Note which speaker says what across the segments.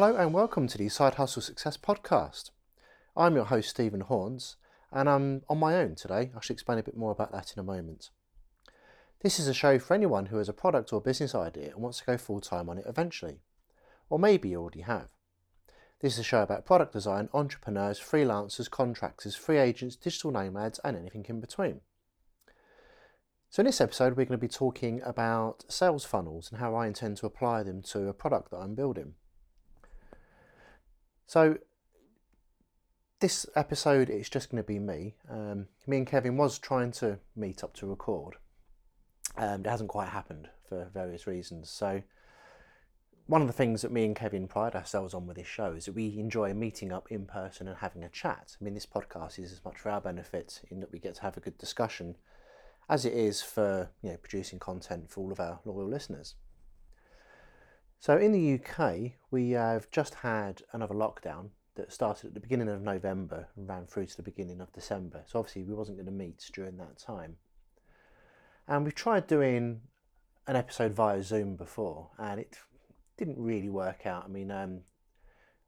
Speaker 1: Hello and welcome to the Side Hustle Success Podcast. I'm your host, Stephen Haunts, and I'm on my own today. I should explain a bit more about that in a moment. This is a show for anyone who has a product or business idea and wants to go full time on it eventually. Or maybe you already have. This is a show about product design, entrepreneurs, freelancers, contractors, free agents, digital nomads, and anything in between. So, in this episode, we're going to be talking about sales funnels and how I intend to apply them to a product that I'm building. So, this episode is just going to be me. Um, me and Kevin was trying to meet up to record, and it hasn't quite happened for various reasons. So, one of the things that me and Kevin pride ourselves on with this show is that we enjoy meeting up in person and having a chat. I mean, this podcast is as much for our benefit in that we get to have a good discussion as it is for you know producing content for all of our loyal listeners. So in the UK, we have just had another lockdown that started at the beginning of November and ran through to the beginning of December. So obviously we wasn't going to meet during that time. And we've tried doing an episode via Zoom before, and it didn't really work out. I mean, um,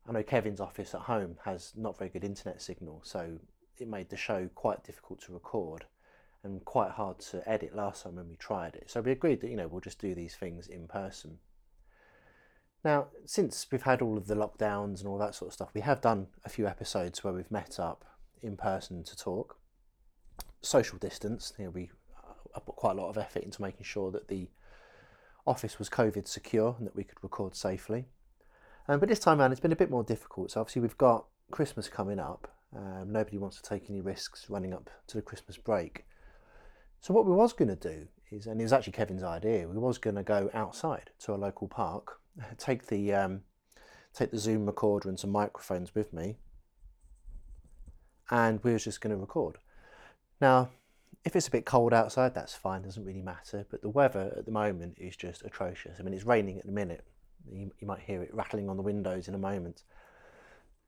Speaker 1: I know Kevin's office at home has not very good internet signal, so it made the show quite difficult to record and quite hard to edit last time when we tried it. So we agreed that you know we'll just do these things in person. Now, since we've had all of the lockdowns and all that sort of stuff, we have done a few episodes where we've met up in person to talk. Social distance, you know, we I put quite a lot of effort into making sure that the office was COVID secure and that we could record safely. Um, but this time around, it's been a bit more difficult. So obviously, we've got Christmas coming up. Um, nobody wants to take any risks running up to the Christmas break. So what we was going to do is, and it was actually Kevin's idea, we was going to go outside to a local park, take the um, take the Zoom recorder and some microphones with me, and we was just going to record. Now, if it's a bit cold outside, that's fine, doesn't really matter. But the weather at the moment is just atrocious. I mean, it's raining at the minute. You, you might hear it rattling on the windows in a moment.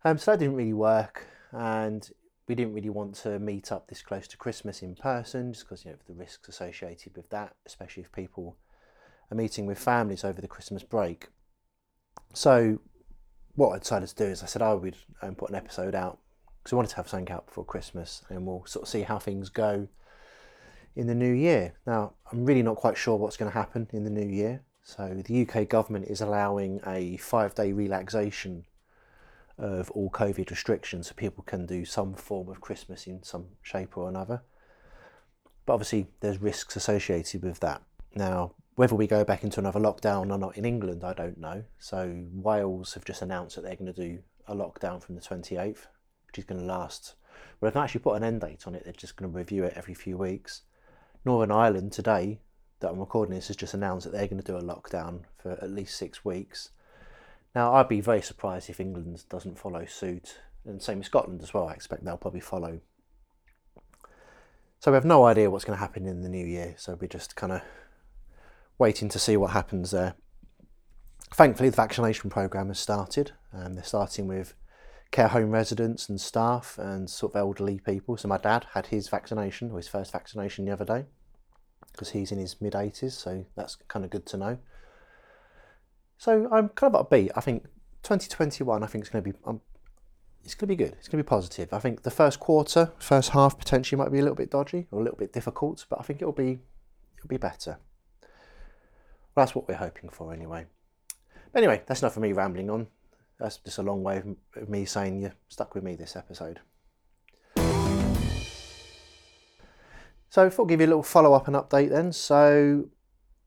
Speaker 1: Um, so that didn't really work, and we didn't really want to meet up this close to Christmas in person, just because you know the risks associated with that, especially if people are meeting with families over the Christmas break. So, what I decided to do is I said I would um, put an episode out because I wanted to have something out before Christmas, and we'll sort of see how things go in the new year. Now, I'm really not quite sure what's going to happen in the new year. So, the UK government is allowing a five day relaxation of all COVID restrictions so people can do some form of Christmas in some shape or another. But obviously, there's risks associated with that. Now, whether we go back into another lockdown or not in England, I don't know. So, Wales have just announced that they're going to do a lockdown from the 28th, which is going to last. Well, they've actually put an end date on it, they're just going to review it every few weeks. Northern Ireland today, that I'm recording this, has just announced that they're going to do a lockdown for at least six weeks. Now, I'd be very surprised if England doesn't follow suit, and same with Scotland as well. I expect they'll probably follow. So we have no idea what's going to happen in the new year, so we're just kind of waiting to see what happens there. Thankfully, the vaccination program has started. Um, they're starting with care home residents and staff and sort of elderly people. So my dad had his vaccination, or his first vaccination the other day, because he's in his mid 80s, so that's kind of good to know. So I'm kind of upbeat. I think 2021, I think it's going to be, um, it's going to be good. It's going to be positive. I think the first quarter, first half potentially might be a little bit dodgy or a little bit difficult, but I think it'll be, it'll be better. Well, that's what we're hoping for anyway. But anyway, that's enough of me rambling on. That's just a long way of me saying you're stuck with me this episode. So, if I'll give you a little follow up and update then. So,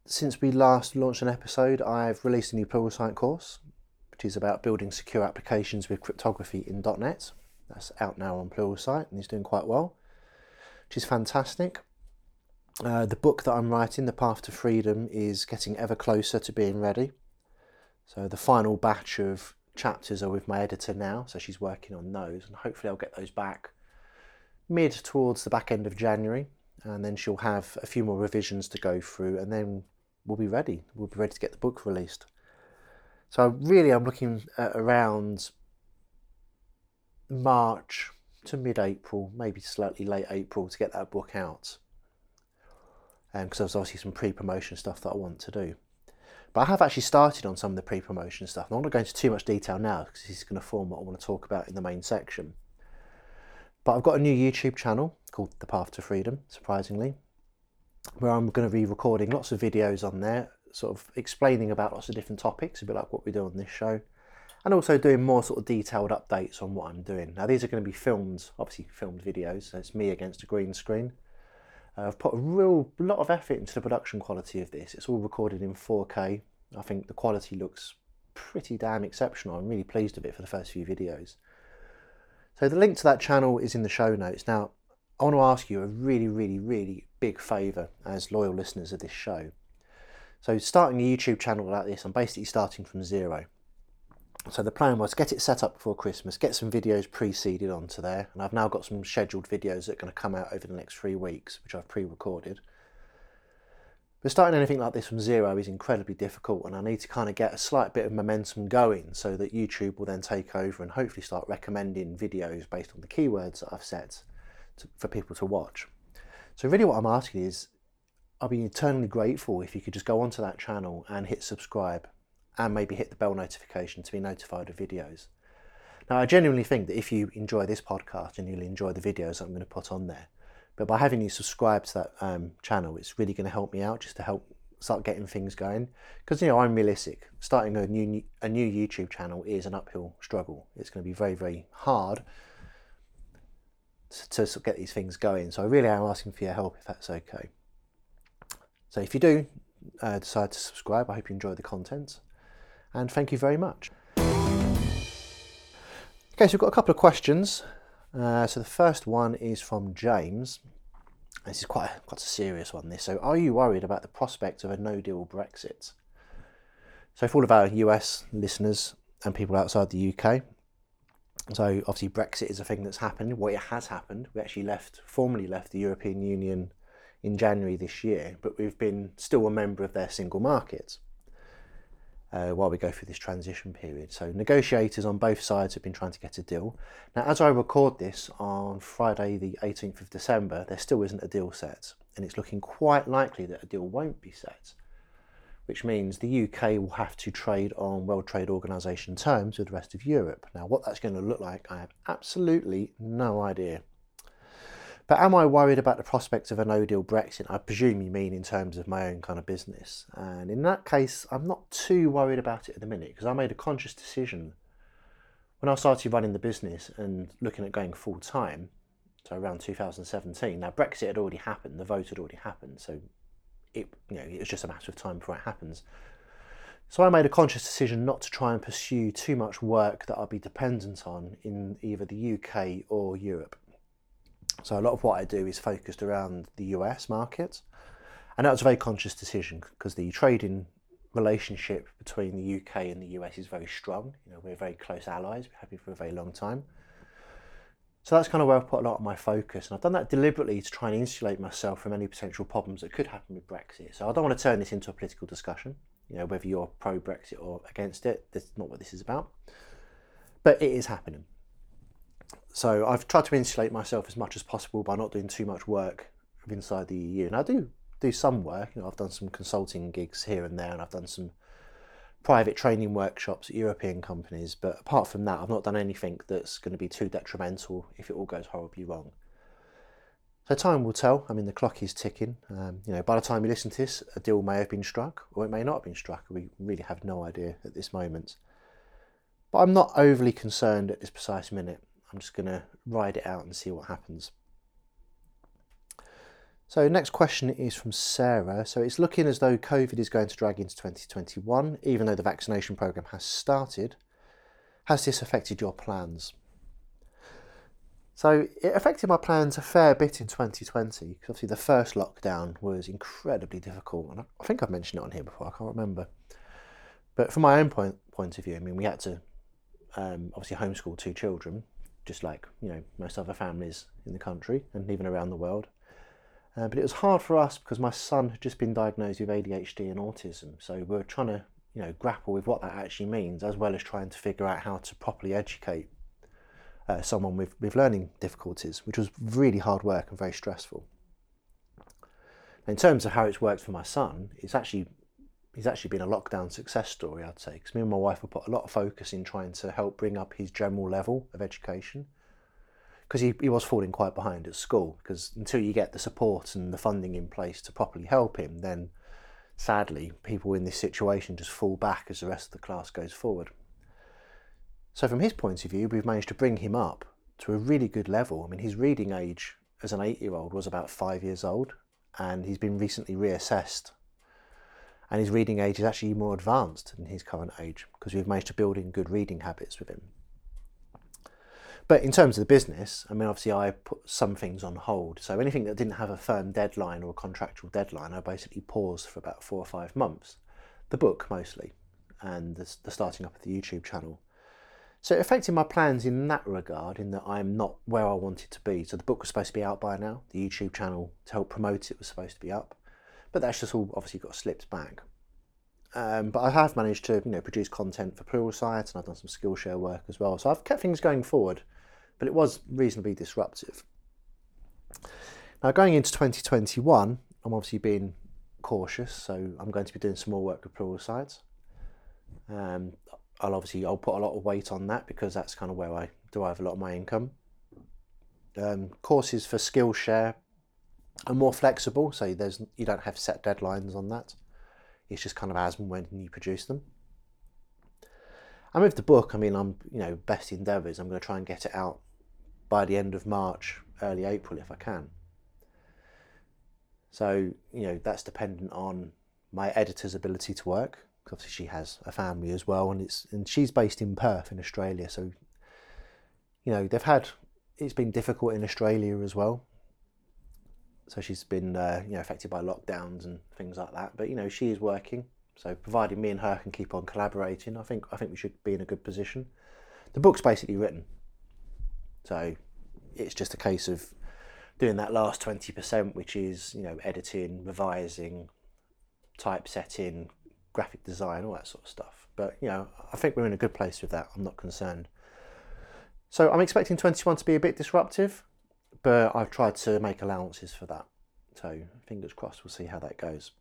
Speaker 1: since we last launched an episode, I've released a new Pluralsight course, which is about building secure applications with cryptography in .NET. That's out now on Pluralsight and is doing quite well, which is fantastic. Uh, the book that I'm writing, The Path to Freedom, is getting ever closer to being ready. So the final batch of chapters are with my editor now, so she's working on those, and hopefully I'll get those back mid towards the back end of January, and then she'll have a few more revisions to go through, and then we'll be ready. We'll be ready to get the book released. So really, I'm looking at around March to mid-April, maybe slightly late April, to get that book out. Because um, there's obviously some pre-promotion stuff that I want to do. But I have actually started on some of the pre-promotion stuff. I'm not going to go into too much detail now because this is going to form what I want to talk about in the main section. But I've got a new YouTube channel called The Path to Freedom, surprisingly, where I'm going to be recording lots of videos on there, sort of explaining about lots of different topics, a bit like what we do on this show, and also doing more sort of detailed updates on what I'm doing. Now, these are going to be filmed, obviously filmed videos, so it's me against a green screen. I've put a real lot of effort into the production quality of this. It's all recorded in 4K. I think the quality looks pretty damn exceptional. I'm really pleased with it for the first few videos. So the link to that channel is in the show notes. Now, I want to ask you a really, really, really big favour as loyal listeners of this show. So starting a YouTube channel like this, I'm basically starting from zero. So the plan was to get it set up before Christmas, get some videos pre-seeded onto there, and I've now got some scheduled videos that are going to come out over the next three weeks, which I've pre-recorded. But starting anything like this from zero is incredibly difficult, and I need to kind of get a slight bit of momentum going so that YouTube will then take over and hopefully start recommending videos based on the keywords that I've set to, for people to watch. So really, what I'm asking is, I'll be eternally grateful if you could just go onto that channel and hit subscribe and maybe hit the bell notification to be notified of videos. Now, I genuinely think that if you enjoy this podcast and you'll enjoy the videos I'm going to put on there, but by having you subscribe to that um, channel, it's really going to help me out just to help start getting things going. Because you know, I'm realistic. Starting a new a new YouTube channel is an uphill struggle. It's going to be very very hard to, to get these things going. So I really am asking for your help if that's okay. So if you do uh, decide to subscribe, I hope you enjoy the content and thank you very much. Okay, so we've got a couple of questions. Uh, so the first one is from James. This is quite a, quite a serious one. This. So, are you worried about the prospect of a no-deal Brexit? So, for all of our US listeners and people outside the UK, so obviously Brexit is a thing that's happened. Well, it has happened. We actually left, formally left the European Union in January this year, but we've been still a member of their single market uh, while we go through this transition period. So negotiators on both sides have been trying to get a deal. Now, as I record this on Friday, the 18th of December, there still isn't a deal set, and it's looking quite likely that a deal won't be set, which means the UK will have to trade on World Trade Organization terms with the rest of Europe. Now, what that's going to look like, I have absolutely no idea. But am I worried about the prospect of a no deal Brexit? I presume you mean in terms of my own kind of business. And in that case, I'm not too worried about it at the minute because I made a conscious decision when I started running the business and looking at going full time, so around 2017. Now, Brexit had already happened, the vote had already happened, so it, you know, it was just a matter of time before it happens. So I made a conscious decision not to try and pursue too much work that I'd be dependent on in either the UK or Europe. So a lot of what I do is focused around the US market. And that was a very conscious decision because the trading relationship between the UK and the US is very strong. You know, we're very close allies, we have been for a very long time. So that's kind of where I've put a lot of my focus. And I've done that deliberately to try and insulate myself from any potential problems that could happen with Brexit. So I don't want to turn this into a political discussion, you know, whether you're pro Brexit or against it. That's not what this is about. But it is happening. So I've tried to insulate myself as much as possible by not doing too much work inside the EU. And I do do some work. You know, I've done some consulting gigs here and there, and I've done some private training workshops at European companies. But apart from that, I've not done anything that's going to be too detrimental if it all goes horribly wrong. So time will tell. I mean, the clock is ticking. Um, you know, by the time you listen to this, a deal may have been struck, or it may not have been struck. We really have no idea at this moment. But I'm not overly concerned at this precise minute. I'm just going to ride it out and see what happens. So next question is from Sarah. So it's looking as though COVID is going to drag into 2021, even though the vaccination program has started. Has this affected your plans? So it affected my plans a fair bit in 2020 because obviously the first lockdown was incredibly difficult, and I think I've mentioned it on here before. I can't remember, but from my own point point of view, I mean, we had to um, obviously homeschool two children, just like you know most other families in the country and even around the world. Uh, but it was hard for us because my son had just been diagnosed with ADHD and autism, so we are trying to you know grapple with what that actually means, as well as trying to figure out how to properly educate uh, someone with, with learning difficulties, which was really hard work and very stressful. In terms of how it's worked for my son, it's actually he's actually been a lockdown success story, I'd say, because me and my wife have put a lot of focus in trying to help bring up his general level of education. Because he, he was falling quite behind at school, because until you get the support and the funding in place to properly help him, then sadly, people in this situation just fall back as the rest of the class goes forward. So, from his point of view, we've managed to bring him up to a really good level. I mean, his reading age as an eight year old was about five years old, and he's been recently reassessed and his reading age is actually more advanced than his current age because we've managed to build in good reading habits with him. But in terms of the business, I mean, obviously, I put some things on hold. So anything that didn't have a firm deadline or a contractual deadline, I basically paused for about four or five months. The book mostly, and the, the starting up of the YouTube channel. So it affected my plans in that regard, in that I'm not where I wanted to be. So the book was supposed to be out by now. The YouTube channel to help promote it was supposed to be up but that's just all obviously got slipped back. Um, but I have managed to you know produce content for Pluralsight and I've done some Skillshare work as well. So I've kept things going forward, but it was reasonably disruptive. Now going into 2021, I'm obviously being cautious, so I'm going to be doing some more work with Pluralsight. Um, I'll obviously I'll put a lot of weight on that because that's kind of where I derive a lot of my income. Um, courses for Skillshare are more flexible, so there's you don't have set deadlines on that. It's just kind of as and when you produce them. And with the book, I mean, I'm you know best endeavours. I'm going to try and get it out by the end of March, early April, if I can. So you know that's dependent on my editor's ability to work. Obviously, she has a family as well, and it's and she's based in Perth in Australia. So you know they've had it's been difficult in Australia as well so she's been uh, you know affected by lockdowns and things like that. But you know she is working, so providing me and her can keep on collaborating, I think I think we should be in a good position. The book's basically written, so it's just a case of doing that last twenty percent, which is you know editing, revising, typesetting, graphic design, all that sort of stuff. But you know I think we're in a good place with that. I'm not concerned. So I'm expecting 21 to be a bit disruptive but I've tried to make allowances for that. So fingers crossed, we'll see how that goes.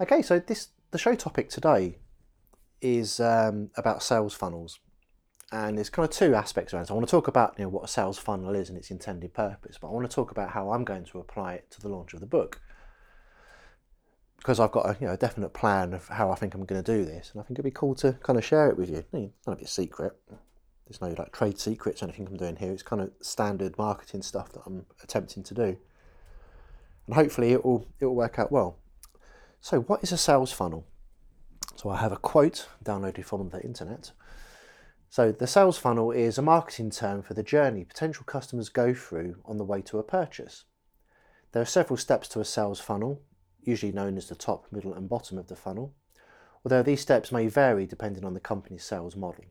Speaker 1: Okay, so this the show topic today is um, about sales funnels, and there's kind of two aspects around. So I want to talk about you know what a sales funnel is and its intended purpose, but I want to talk about how I'm going to apply it to the launch of the book because I've got a you know a definite plan of how I think I'm going to do this, and I think it'd be cool to kind of share it with you. None of it's secret. There's no like trade secrets or anything I'm doing here. It's kind of standard marketing stuff that I'm attempting to do. And hopefully it will it will work out well. So what is a sales funnel? So I have a quote downloaded from the internet. So the sales funnel is a marketing term for the journey potential customers go through on the way to a purchase. There are several steps to a sales funnel, usually known as the top, middle and bottom of the funnel, although these steps may vary depending on the company's sales model.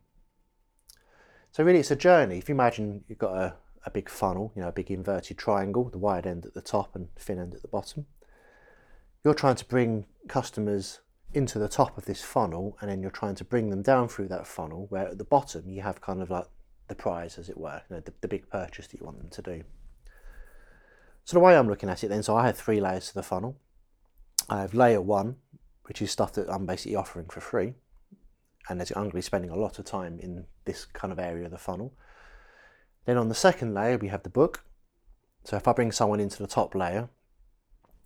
Speaker 1: So really it's a journey. If you imagine you've got a, a big funnel, you know, a big inverted triangle, the wide end at the top and thin end at the bottom. You're trying to bring customers into the top of this funnel and then you're trying to bring them down through that funnel where at the bottom you have kind of like the prize as it were, you know, the, the big purchase that you want them to do. So the way I'm looking at it then, so I have three layers to the funnel. I have layer one, which is stuff that I'm basically offering for free and I'm going to be spending a lot of time in this kind of area of the funnel. Then on the second layer, we have the book. So if I bring someone into the top layer,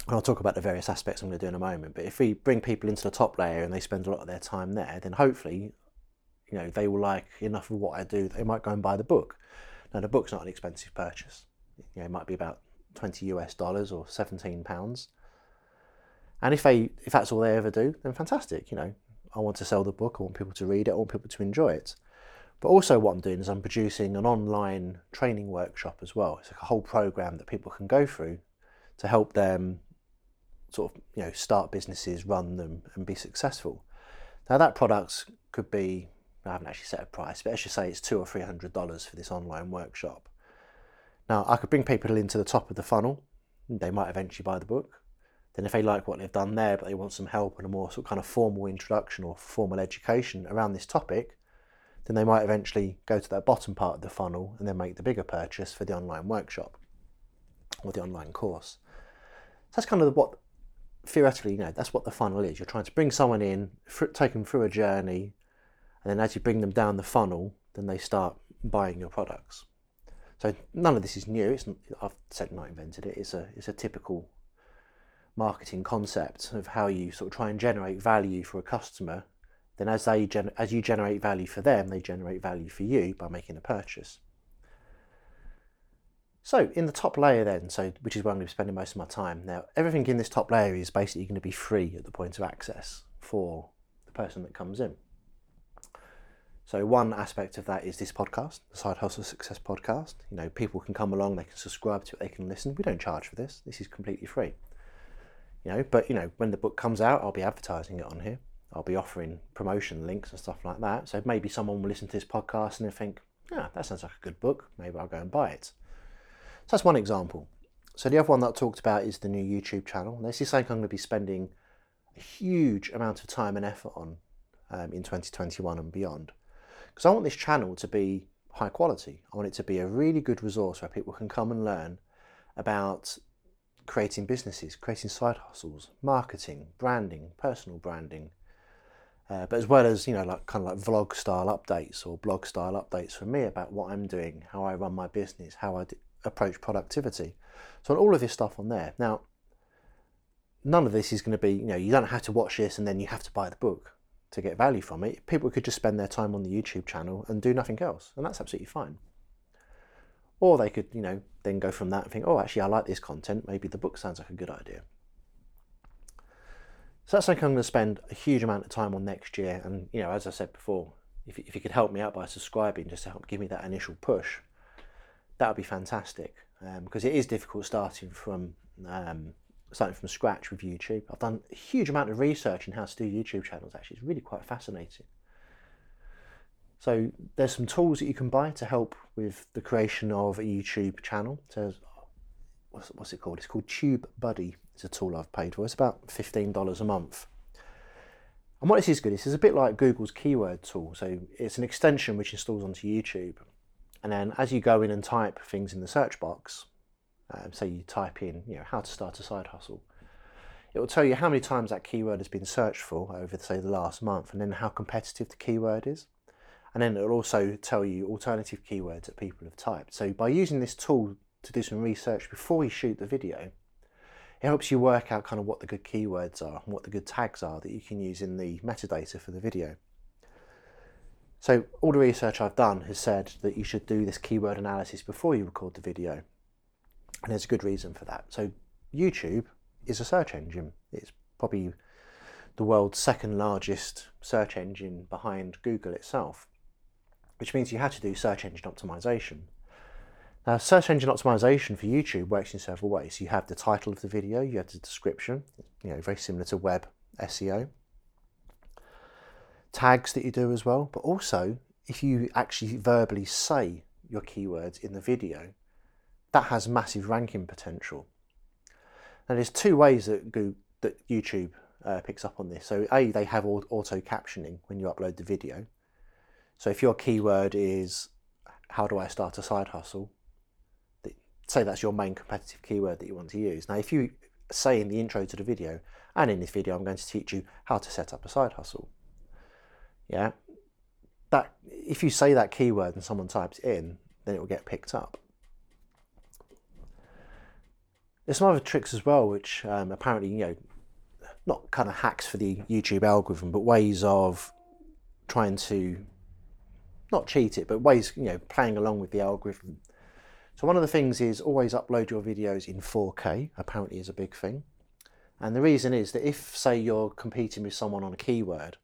Speaker 1: and I'll talk about the various aspects I'm going to do in a moment, but if we bring people into the top layer and they spend a lot of their time there, then hopefully, you know, they will like enough of what I do, they might go and buy the book. Now, the book's not an expensive purchase. You know, it might be about 20 US dollars or 17 pounds. And if they if that's all they ever do, then fantastic. You know, I want to sell the book, I want people to read it, I want people to enjoy it. But also, what I'm doing is I'm producing an online training workshop as well. It's like a whole program that people can go through to help them sort of you know start businesses, run them, and be successful. Now that product could be I haven't actually set a price, but let's just say it's two or three hundred dollars for this online workshop. Now I could bring people into the top of the funnel. They might eventually buy the book. Then if they like what they've done there, but they want some help and a more sort of kind of formal introduction or formal education around this topic, then they might eventually go to that bottom part of the funnel and then make the bigger purchase for the online workshop or the online course. So that's kind of what theoretically, you know, that's what the funnel is. You're trying to bring someone in, take them through a journey, and then as you bring them down the funnel, then they start buying your products. So none of this is new. It's I've said not invented it. It's a it's a typical marketing concept of how you sort of try and generate value for a customer. Then as they gen- as you generate value for them, they generate value for you by making a purchase. So in the top layer then, so which is where I'm going to be spending most of my time. Now everything in this top layer is basically going to be free at the point of access for the person that comes in. So one aspect of that is this podcast, the Side Hustle Success podcast. You know, people can come along, they can subscribe to it, they can listen. We don't charge for this. This is completely free. You know, but you know, when the book comes out, I'll be advertising it on here. I'll be offering promotion links and stuff like that. So maybe someone will listen to this podcast and they think, yeah, that sounds like a good book. Maybe I'll go and buy it. So that's one example. So the other one that I talked about is the new YouTube channel. And this is something I'm going to be spending a huge amount of time and effort on um, in 2021 and beyond. Because I want this channel to be high quality. I want it to be a really good resource where people can come and learn about creating businesses, creating side hustles, marketing, branding, personal branding, uh, but as well as you know like kind of like vlog style updates or blog style updates from me about what I'm doing, how I run my business, how I approach productivity. So all of this stuff on there. Now, none of this is going to be you know you don't have to watch this and then you have to buy the book to get value from it. People could just spend their time on the YouTube channel and do nothing else, and that's absolutely fine. Or they could, you know, then go from that and think, oh, actually, I like this content. Maybe the book sounds like a good idea. So that's something I'm going to spend a huge amount of time on next year. And, you know, as I said before, if, if you could help me out by subscribing just to help give me that initial push, that would be fantastic. Um, because it is difficult starting from um, starting from scratch with YouTube. I've done a huge amount of research in how to do YouTube channels. Actually, it's really quite fascinating. So there's some tools that you can buy to help with the creation of a YouTube channel. So what's, what's it called? It's called Tube Buddy. It's a tool I've paid for. It's about fifteen dollars a month. And what this is good, this is a bit like Google's keyword tool. So it's an extension which installs onto YouTube. And then as you go in and type things in the search box, um, say you type in, you know, how to start a side hustle. It will tell you how many times that keyword has been searched for over, say, the last month, and then how competitive the keyword is. And then it will also tell you alternative keywords that people have typed. So by using this tool to do some research before you shoot the video, it helps you work out kind of what the good keywords are and what the good tags are that you can use in the metadata for the video. So all the research I've done has said that you should do this keyword analysis before you record the video. And there's a good reason for that. So, YouTube is a search engine. It's probably the world's second largest search engine behind Google itself, which means you had to do search engine optimization. Now, search engine optimization for YouTube works in several ways. You have the title of the video, you have the description, you know, very similar to web SEO. Tags that you do as well, but also if you actually verbally say your keywords in the video, that has massive ranking potential. Now, there's two ways that, Google, that YouTube uh, picks up on this. So, A, they have auto captioning when you upload the video. So, if your keyword is how do I start a side hustle, say that's your main competitive keyword that you want to use. Now, if you say in the intro to the video, and in this video, I'm going to teach you how to set up a side hustle. Yeah, that if you say that keyword and someone types in, then it will get picked up. There's some other tricks as well, which um, apparently, you know, not kind of hacks for the YouTube algorithm, but ways of trying to not cheat it, but ways, you know, playing along with the algorithm. So one of the things is always upload your videos in 4K, apparently is a big thing. And the reason is that if, say, you're competing with someone on a keyword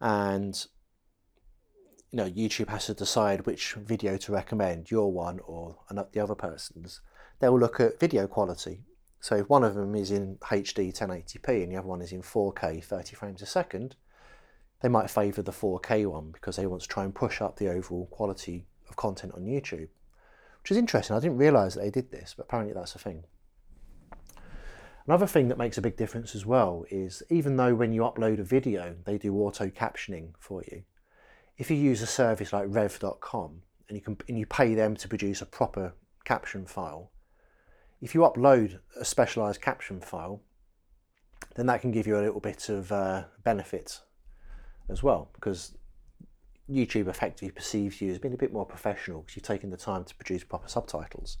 Speaker 1: and you know YouTube has to decide which video to recommend, your one or the other person's, they'll look at video quality. So if one of them is in HD 1080p and the other one is in 4K 30 frames a second, they might favour the 4K one because they want to try and push up the overall quality of content on YouTube. Which is interesting. I didn't realise that they did this, but apparently that's a thing. Another thing that makes a big difference as well is even though when you upload a video, they do auto captioning for you, if you use a service like rev.com and you can and you pay them to produce a proper caption file, if you upload a specialized caption file, then that can give you a little bit of uh, as well because YouTube effectively perceives you as being a bit more professional because you've taken the time to produce proper subtitles.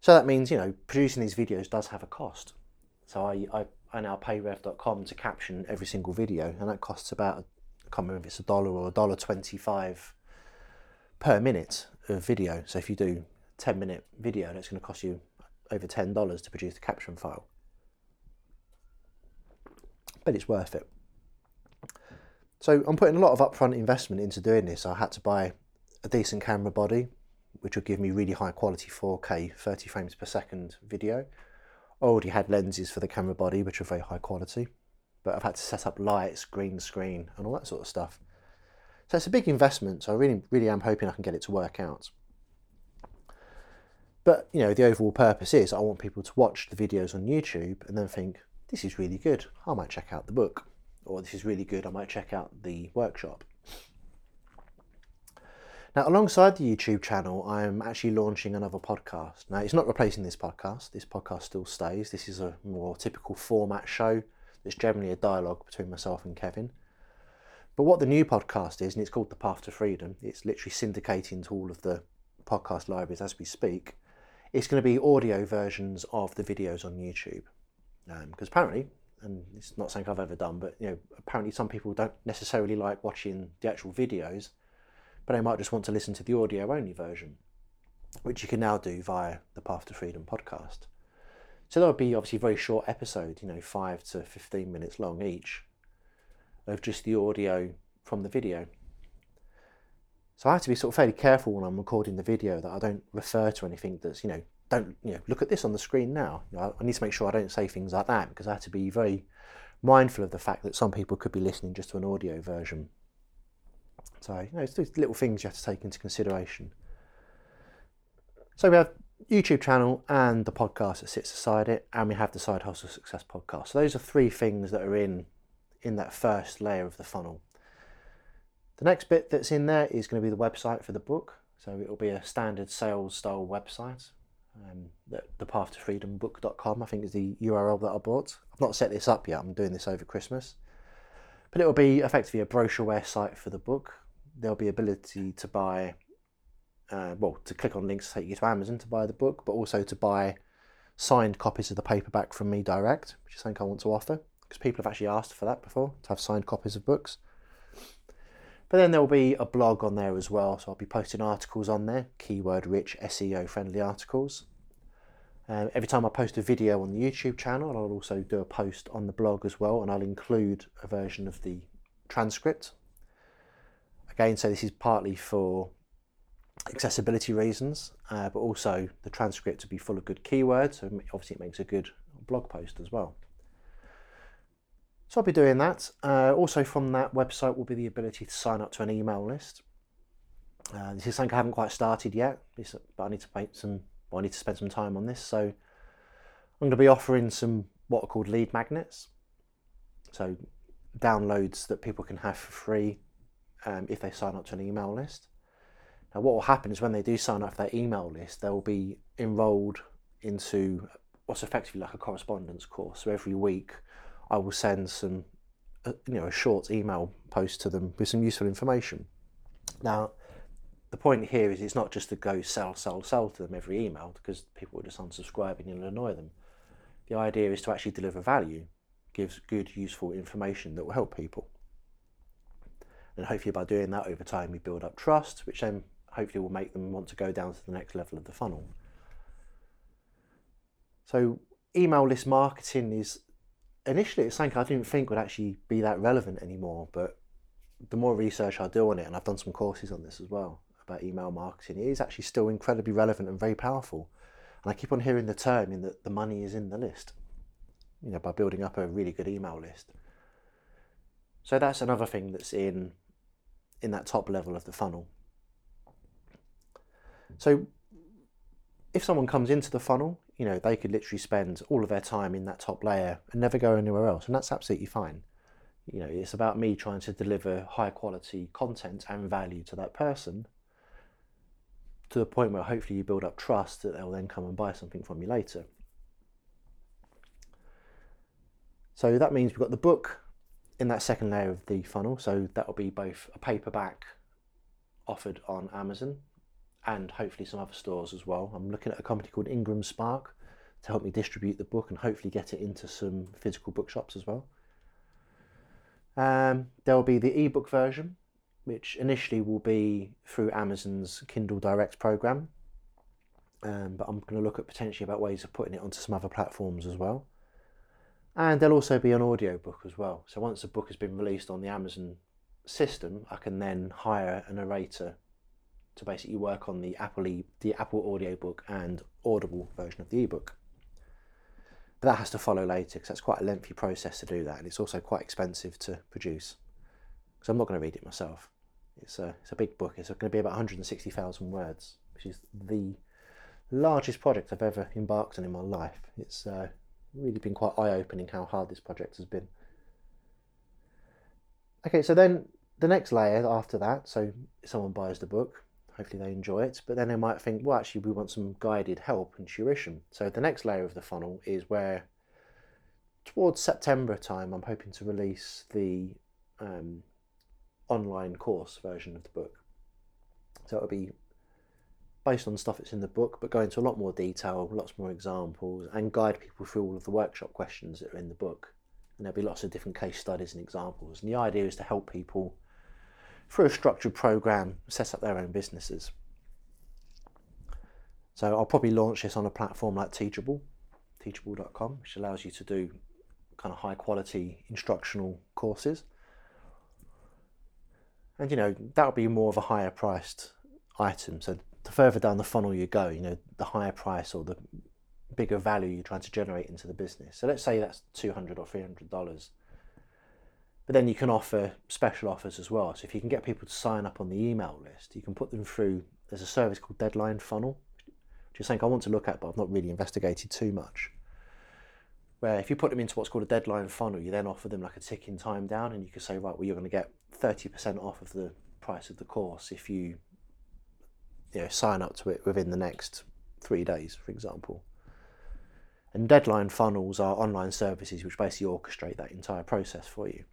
Speaker 1: So that means, you know, producing these videos does have a cost. So I, I, I now pay rev.com to caption every single video, and that costs about, I can't remember if it's a dollar or a dollar 25 per minute of video. So if you do 10 minute video, that's going to cost you over $10 to produce the caption file. But it's worth it. So I'm putting a lot of upfront investment into doing this. I had to buy a decent camera body, which would give me really high quality 4K 30 frames per second video. I already had lenses for the camera body, which are very high quality, but I've had to set up lights, green screen, and all that sort of stuff. So it's a big investment. So I really, really am hoping I can get it to work out. But you know, the overall purpose is I want people to watch the videos on YouTube and then think, this is really good. I might check out the book, or this is really good. I might check out the workshop. Now, alongside the YouTube channel, I'm actually launching another podcast. Now, it's not replacing this podcast. This podcast still stays. This is a more typical format show. There's generally a dialogue between myself and Kevin. But what the new podcast is, and it's called The Path to Freedom, it's literally syndicating to all of the podcast libraries as we speak. It's going to be audio versions of the videos on YouTube. Because um, apparently, and it's not something I've ever done, but you know, apparently some people don't necessarily like watching the actual videos but they might just want to listen to the audio only version, which you can now do via the Path to Freedom podcast. So there would be obviously very short episodes, you know, five to 15 minutes long each, of just the audio from the video. So I have to be sort of fairly careful when I'm recording the video that I don't refer to anything that's, you know, don't, you know, look at this on the screen now. You know, I need to make sure I don't say things like that because I have to be very mindful of the fact that some people could be listening just to an audio version. So, you know, it's little things you have to take into consideration. So we have YouTube channel and the podcast that sits beside it, and we have the Side Hustle Success podcast. So those are three things that are in in that first layer of the funnel. The next bit that's in there is going to be the website for the book. So it'll be a standard sales style website. Um, the path to freedom book.com I think is the URL that I bought. I've not set this up yet. I'm doing this over Christmas. But it will be effectively a brochureware site for the book there'll be ability to buy, uh, well, to click on links to take you to Amazon to buy the book, but also to buy signed copies of the paperback from me direct, which is something I want to offer because people have actually asked for that before to have signed copies of books. But then there will be a blog on there as well, so I'll be posting articles on there, keyword rich, SEO friendly articles. Um, every time I post a video on the YouTube channel, I'll also do a post on the blog as well, and I'll include a version of the transcript Again, so this is partly for accessibility reasons, uh, but also the transcript to be full of good keywords. So obviously it makes a good blog post as well. So I'll be doing that. Uh, also from that website will be the ability to sign up to an email list. Uh, this is something I haven't quite started yet, but I need to make some. Well, I need to spend some time on this. So I'm going to be offering some what are called lead magnets. So downloads that people can have for free um, if they sign up to an email list. Now, what will happen is when they do sign up for that email list, they'll be enrolled into what's effectively like a correspondence course. So every week, I will send some, uh, you know, a short email post to them with some useful information. Now, the point here is it's not just to go sell, sell, sell to them every email because people will just unsubscribe and you'll annoy them. The idea is to actually deliver value, gives good, useful information that will help people. And hopefully, by doing that over time, we build up trust, which then hopefully will make them want to go down to the next level of the funnel. So, email list marketing is initially it's something I didn't think would actually be that relevant anymore, but the more research I do on it, and I've done some courses on this as well about email marketing, it is actually still incredibly relevant and very powerful. And I keep on hearing the term in that the money is in the list, you know, by building up a really good email list. So that's another thing that's in in that top level of the funnel. So if someone comes into the funnel, you know, they could literally spend all of their time in that top layer and never go anywhere else, and that's absolutely fine. You know, it's about me trying to deliver high quality content and value to that person to the point where hopefully you build up trust that they'll then come and buy something from you later. So that means we've got the book in that second layer of the funnel. So that will be both a paperback offered on Amazon and hopefully some other stores as well. I'm looking at a company called Ingram Spark to help me distribute the book and hopefully get it into some physical bookshops as well. Um, there will be the ebook version, which initially will be through Amazon's Kindle Direct program. Um, but I'm going to look at potentially about ways of putting it onto some other platforms as well. And there'll also be an audio book as well. So once the book has been released on the Amazon system, I can then hire a narrator to basically work on the Apple e, the Apple audiobook and Audible version of the ebook. But that has to follow later because that's quite a lengthy process to do that, and it's also quite expensive to produce. Because I'm not going to read it myself. It's a it's a big book. It's going to be about 160,000 words, which is the largest project I've ever embarked on in my life. It's uh, really been quite eye opening how hard this project has been. Okay, so then the next layer after that, so someone buys the book, hopefully they enjoy it, but then they might think, well, actually, we want some guided help and tuition. So the next layer of the funnel is where, towards September time, I'm hoping to release the um, online course version of the book. So it'll be based on stuff that's in the book, but go into a lot more detail, lots more examples, and guide people through all of the workshop questions that are in the book. And there'll be lots of different case studies and examples. And the idea is to help people through a structured program set up their own businesses. So I'll probably launch this on a platform like Teachable, teachable.com, which allows you to do kind of high quality instructional courses. And you know, that'll be more of a higher priced item. So the further down the funnel you go, you know, the higher price or the bigger value you're trying to generate into the business. So let's say that's two hundred or three hundred dollars. But then you can offer special offers as well. So if you can get people to sign up on the email list, you can put them through. There's a service called Deadline Funnel, which is something I want to look at, but I've not really investigated too much. Where if you put them into what's called a deadline funnel, you then offer them like a ticking time down, and you can say, right, well, you're going to get 30% off of the price of the course if you you know, sign up to it within the next three days, for example. And deadline funnels are online services which basically orchestrate that entire process for you.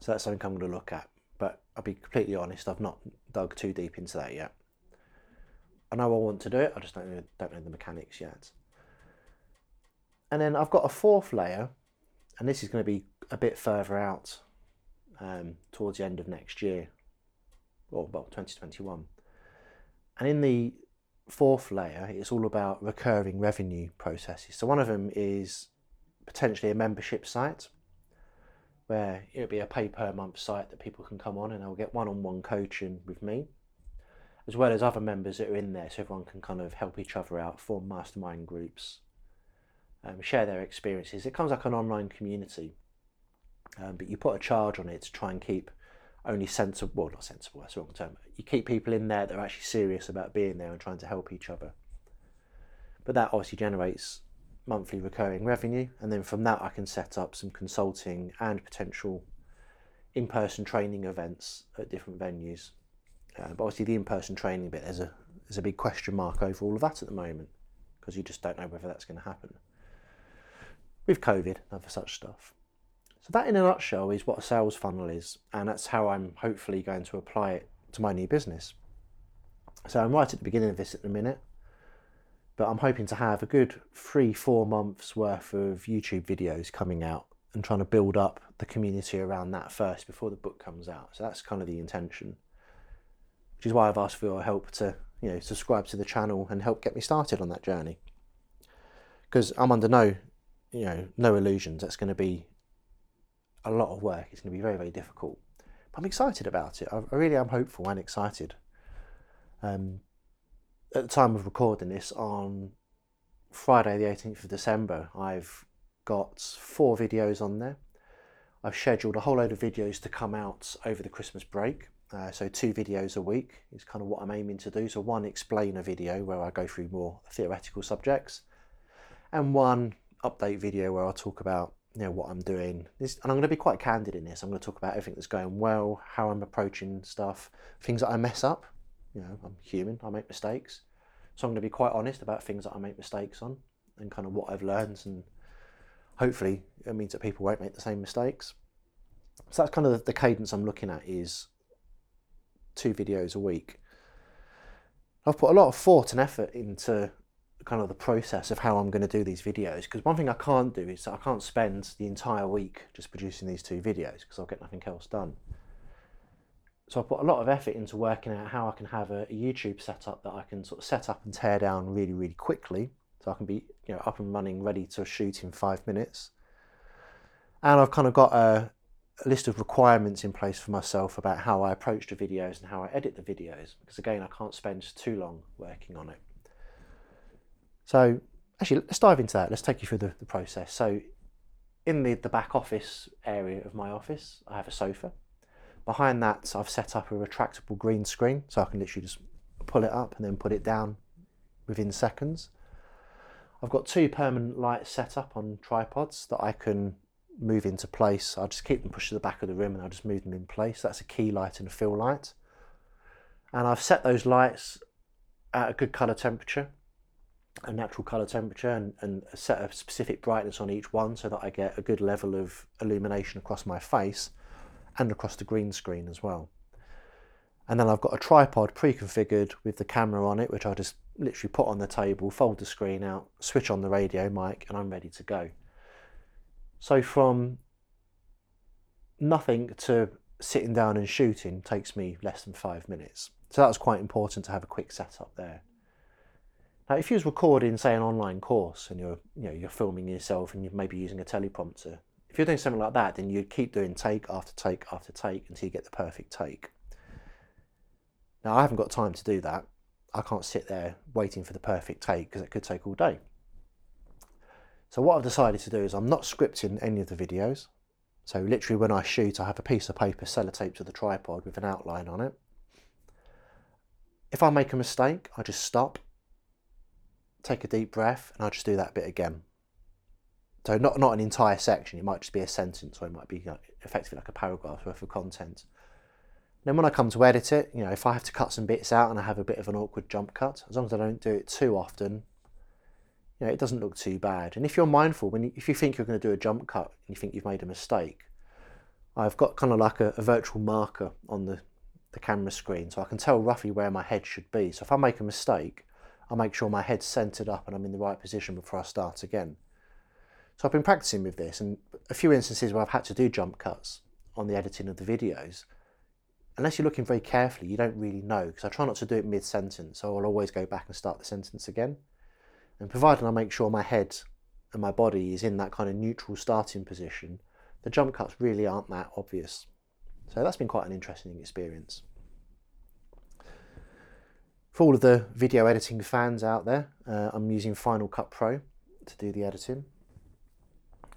Speaker 1: So that's something I'm going to look at. But I'll be completely honest, I've not dug too deep into that yet. I know I want to do it, I just don't know, don't know the mechanics yet. And then I've got a fourth layer, and this is going to be a bit further out um, towards the end of next year, or well, 2021. And in the fourth layer, it's all about recurring revenue processes. So one of them is potentially a membership site where it'll be a pay per month site that people can come on and they'll get one on one coaching with me, as well as other members that are in there so everyone can kind of help each other out, form mastermind groups, um, share their experiences. It comes like an online community, um, but you put a charge on it to try and keep only sensible, well, not sensible, that's the wrong term. You keep people in there that are actually serious about being there and trying to help each other. But that obviously generates monthly recurring revenue, and then from that, I can set up some consulting and potential in person training events at different venues. Uh, but obviously, the in person training bit, there's a, there's a big question mark over all of that at the moment because you just don't know whether that's going to happen with COVID and other such stuff. So that, in a nutshell, is what a sales funnel is, and that's how I'm hopefully going to apply it to my new business. So I'm right at the beginning of this at the minute, but I'm hoping to have a good three, four months worth of YouTube videos coming out and trying to build up the community around that first before the book comes out. So that's kind of the intention, which is why I've asked for your help to, you know, subscribe to the channel and help get me started on that journey. Because I'm under no, you know, no illusions. That's going to be a lot of work. It's going to be very, very difficult. But I'm excited about it. I, really am hopeful and excited. Um, at the time of recording this, on Friday, the 18th of December, I've got four videos on there. I've scheduled a whole load of videos to come out over the Christmas break. Uh, so two videos a week is kind of what I'm aiming to do. So one explainer video where I go through more theoretical subjects, and one update video where I'll talk about you know what I'm doing. This, and I'm going to be quite candid in this. I'm going to talk about everything that's going well, how I'm approaching stuff, things that I mess up. You know, I'm human. I make mistakes, so I'm going to be quite honest about things that I make mistakes on, and kind of what I've learned and hopefully it means that people won't make the same mistakes. So that's kind of the cadence I'm looking at is two videos a week. I've put a lot of thought and effort into kind of the process of how I'm going to do these videos because one thing I can't do is I can't spend the entire week just producing these two videos because I'll get nothing else done. So I put a lot of effort into working out how I can have a, a YouTube setup that I can sort of set up and tear down really, really quickly so I can be you know up and running, ready to shoot in five minutes. And I've kind of got a, a list of requirements in place for myself about how I approach the videos and how I edit the videos because again I can't spend too long working on it. So actually let's dive into that. Let's take you through the, the process. So in the, the back office area of my office I have a sofa. Behind that I've set up a retractable green screen so I can literally just pull it up and then put it down within seconds. I've got two permanent lights set up on tripods that I can move into place. I'll just keep them pushed to the back of the room and I'll just move them in place. That's a key light and a fill light. And I've set those lights at a good colour temperature, a natural colour temperature, and, and set a specific brightness on each one so that I get a good level of illumination across my face and across the green screen as well. And then I've got a tripod pre-configured with the camera on it, which I just literally put on the table, fold the screen out, switch on the radio mic, and I'm ready to go. So from nothing to sitting down and shooting takes me less than five minutes. So that was quite important to have a quick setup there. Now, if you was recording, say, an online course and you're, you know, you're filming yourself and you're maybe using a teleprompter, if you're doing something like that, then you'd keep doing take after take after take until you get the perfect take. Now, I haven't got time to do that. I can't sit there waiting for the perfect take because it could take all day. So what I've decided to do is I'm not scripting any of the videos. So literally when I shoot, I have a piece of paper sellotaped to the tripod with an outline on it. If I make a mistake, I just stop, take a deep breath, and I just do that bit again. So not, not an entire section, it might just be a sentence or it might be you know, effectively like a paragraph worth of content. Then when I come to edit it, you know, if I have to cut some bits out and I have a bit of an awkward jump cut, as long as I don't do it too often, you know, it doesn't look too bad. And if you're mindful, when you, if you think you're going to do a jump cut and you think you've made a mistake, I've got kind of like a, a virtual marker on the, the camera screen so I can tell roughly where my head should be. So if I make a mistake, I'll make sure my head's centered up and I'm in the right position before I start again. So I've been practicing with this and a few instances where I've had to do jump cuts on the editing of the videos. Unless you're looking very carefully, you don't really know because I try not to do it mid-sentence, so I'll always go back and start the sentence again. And provided I make sure my head and my body is in that kind of neutral starting position, the jump cuts really aren't that obvious. So that's been quite an interesting experience. For all of the video editing fans out there, uh, I'm using Final Cut Pro to do the editing.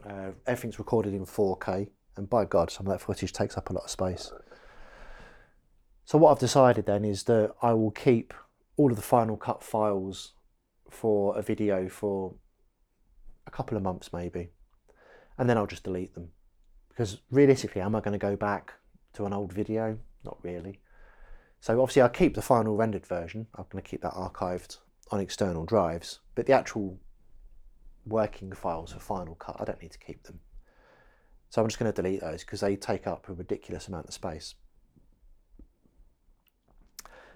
Speaker 1: Uh, everything's recorded in 4K, and by God, some of that footage takes up a lot of space. So what I've decided then is that I will keep all of the Final Cut files for a video for a couple of months maybe, and then I'll just delete them. Because realistically, am I going to go back to an old video? Not really. So obviously I'll keep the final rendered version. I'm going to keep that archived on external drives, but the actual working files for Final Cut, I don't need to keep them. So I'm just going to delete those because they take up a ridiculous amount of space.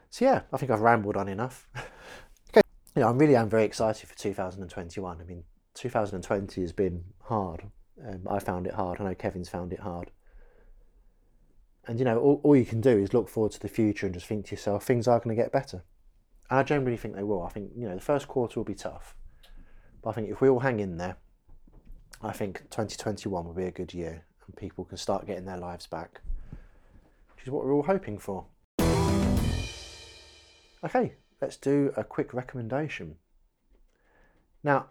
Speaker 1: So yeah, I think I've rambled on enough. you know, I really am very excited for 2021. I mean, 2020 has been hard. Um, I found it hard. I know Kevin's found it hard. And you know, all, all you can do is look forward to the future and just think to yourself, things are going to get better. And I generally think they will. I think you know the first quarter will be tough, but I think if we all hang in there, I think 2021 will be a good year and people can start getting their lives back, which is what we're all hoping for. Okay, let's do a quick recommendation. Now,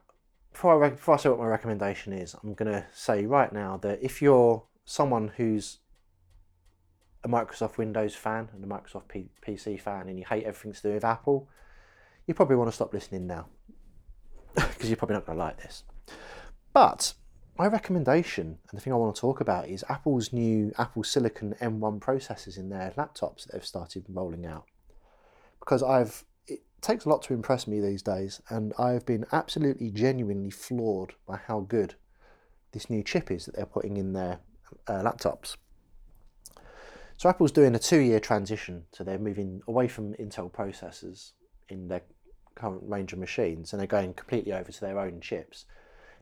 Speaker 1: before I, before I say what my recommendation is, I'm going to say right now that if you're someone who's a Microsoft Windows fan and a Microsoft P- PC fan and you hate everything to do with Apple, you probably want to stop listening now because you're probably not going to like this. But my recommendation and the thing I want to talk about is Apple's new Apple Silicon M1 processors in their laptops that they've started rolling out. Because I've it takes a lot to impress me these days, and I've been absolutely genuinely floored by how good this new chip is that they're putting in their uh, laptops. So Apple's doing a two-year transition, so they're moving away from Intel processors in their current range of machines, and they're going completely over to their own chips.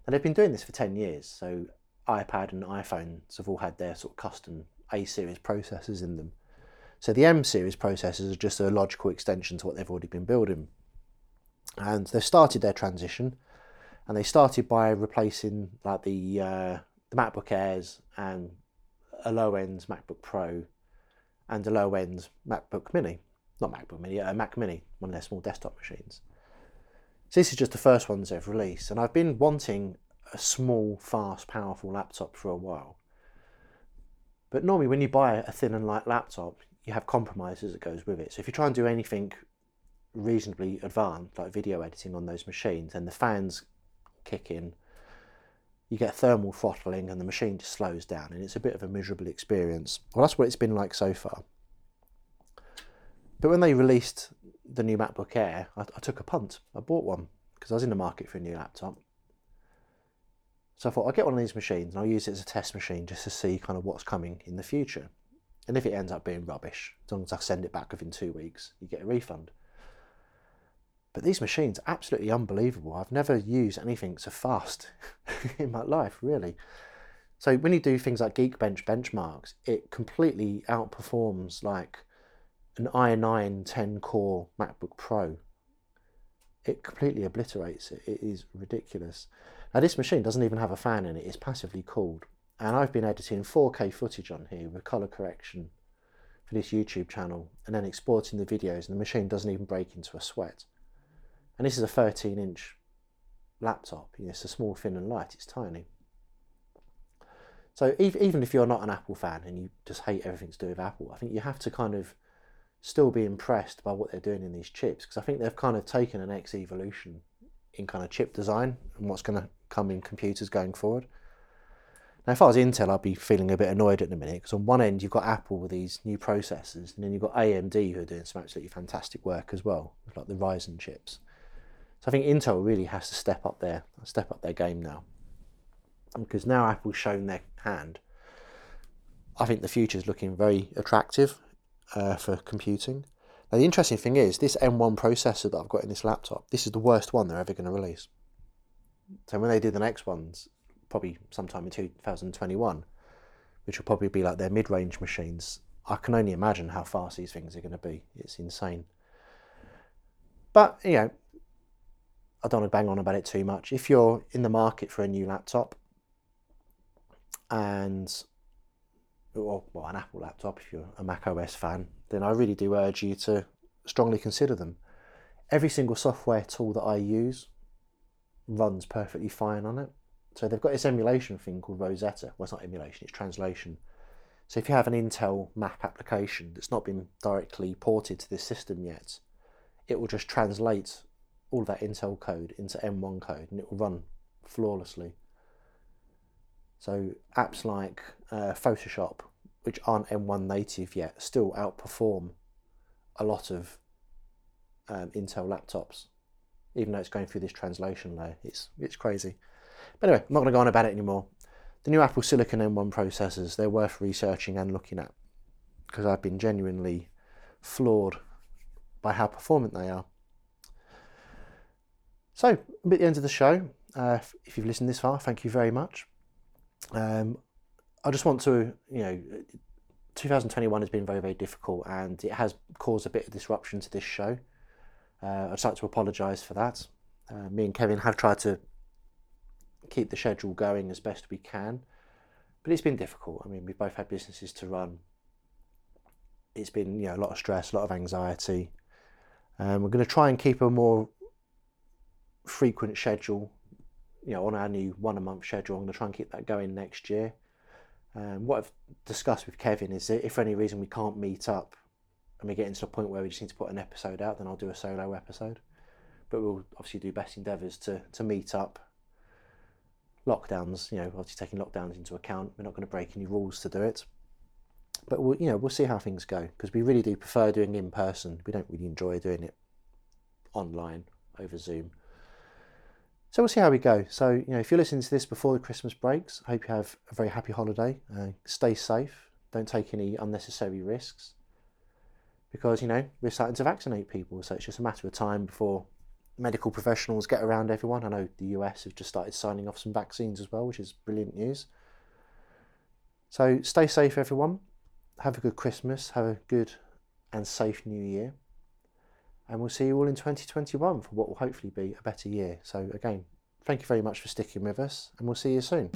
Speaker 1: And they've been doing this for ten years. So iPad and iPhones have all had their sort of custom A series processors in them. So the M series processors are just a logical extension to what they've already been building. And they've started their transition, and they started by replacing like the uh, the MacBook Airs and a low end MacBook Pro and a low end MacBook Mini, not MacBook Mini, a Mac Mini, one of their small desktop machines. So this is just the first ones they've released, and I've been wanting a small, fast, powerful laptop for a while. But normally, when you buy a thin and light laptop, you have compromises that goes with it. So if you try and do anything reasonably advanced, like video editing on those machines, then the fans kick in, you get thermal throttling, and the machine just slows down, and it's a bit of a miserable experience. Well, that's what it's been like so far. But when they released the new MacBook Air, I, I took a punt. I bought one because I was in the market for a new laptop. So I thought I'll get one of these machines and I'll use it as a test machine just to see kind of what's coming in the future. And if it ends up being rubbish, as long as I send it back within two weeks, you get a refund. But these machines are absolutely unbelievable. I've never used anything so fast in my life, really. So when you do things like Geekbench benchmarks, it completely outperforms like an i9 10 core MacBook Pro. It completely obliterates it. It is ridiculous. Now this machine doesn't even have a fan in it. It's passively cooled. And I've been editing 4K footage on here with colour correction for this YouTube channel and then exporting the videos and the machine doesn't even break into a sweat. And this is a 13 inch laptop. You know, it's a small, thin and light. It's tiny. So even if you're not an Apple fan and you just hate everything to do with Apple, I think you have to kind of still be impressed by what they're doing in these chips because I think they've kind of taken an X evolution in kind of chip design and what's going to come in computers going forward. Now, if I was Intel, I'd be feeling a bit annoyed at the minute because on one end you've got Apple with these new processors, and then you've got AMD who are doing some absolutely fantastic work as well, like the Ryzen chips. So I think Intel really has to step up their step up their game now, um, because now Apple's shown their hand. I think the future is looking very attractive uh, for computing. Now the interesting thing is this M1 processor that I've got in this laptop. This is the worst one they're ever going to release. So when they do the next ones, probably sometime in 2021, which will probably be like their mid-range machines, I can only imagine how fast these things are going to be. It's insane. But you know, I don't want to bang on about it too much. If you're in the market for a new laptop, and or oh, well, an Apple laptop, if you're a Mac OS fan, then I really do urge you to strongly consider them. Every single software tool that I use runs perfectly fine on it. So they've got this emulation thing called Rosetta. Well, it's not emulation, it's translation. So if you have an Intel Mac application that's not been directly ported to this system yet, it will just translate all that Intel code into M1 code and it will run flawlessly. So apps like uh, Photoshop, which aren't M1 native yet, still outperform a lot of um, Intel laptops, even though it's going through this translation layer. It's it's crazy. But anyway, I'm not going to go on about it anymore. The new Apple Silicon M1 processors, they're worth researching and looking at because I've been genuinely floored by how performant they are. So, at the end of the show. Uh, if you've listened this far, thank you very much. Um, I just want to, you know, 2021 has been very, very difficult and it has caused a bit of disruption to this show. Uh, I'd like to apologise for that. Uh, me and Kevin have tried to keep the schedule going as best we can, but it's been difficult. I mean, we've both had businesses to run. It's been, you know, a lot of stress, a lot of anxiety. Um, we're going to try and keep a more frequent schedule you know, on our new one a month schedule. I'm going to try and keep that going next year. Um, what I've discussed with Kevin is that if for any reason we can't meet up and we get into a point where we just need to put an episode out, then I'll do a solo episode. But we'll obviously do best endeavours to, to meet up. Lockdowns, you know, obviously taking lockdowns into account, we're not going to break any rules to do it. But we'll, you know, we'll see how things go because we really do prefer doing in person. We don't really enjoy doing it online over Zoom. So we'll see how we go. So, you know, if you're listening to this before the Christmas breaks, I hope you have a very happy holiday. Uh, stay safe. Don't take any unnecessary risks. Because, you know, we're starting to vaccinate people. So it's just a matter of time before medical professionals get around everyone. I know the US have just started signing off some vaccines as well, which is brilliant news. So stay safe, everyone. Have a good Christmas. Have a good and safe new year and we'll see you all in 2021 for what will hopefully be a better year. So, again, thank you very much for sticking with us, and we'll see you soon.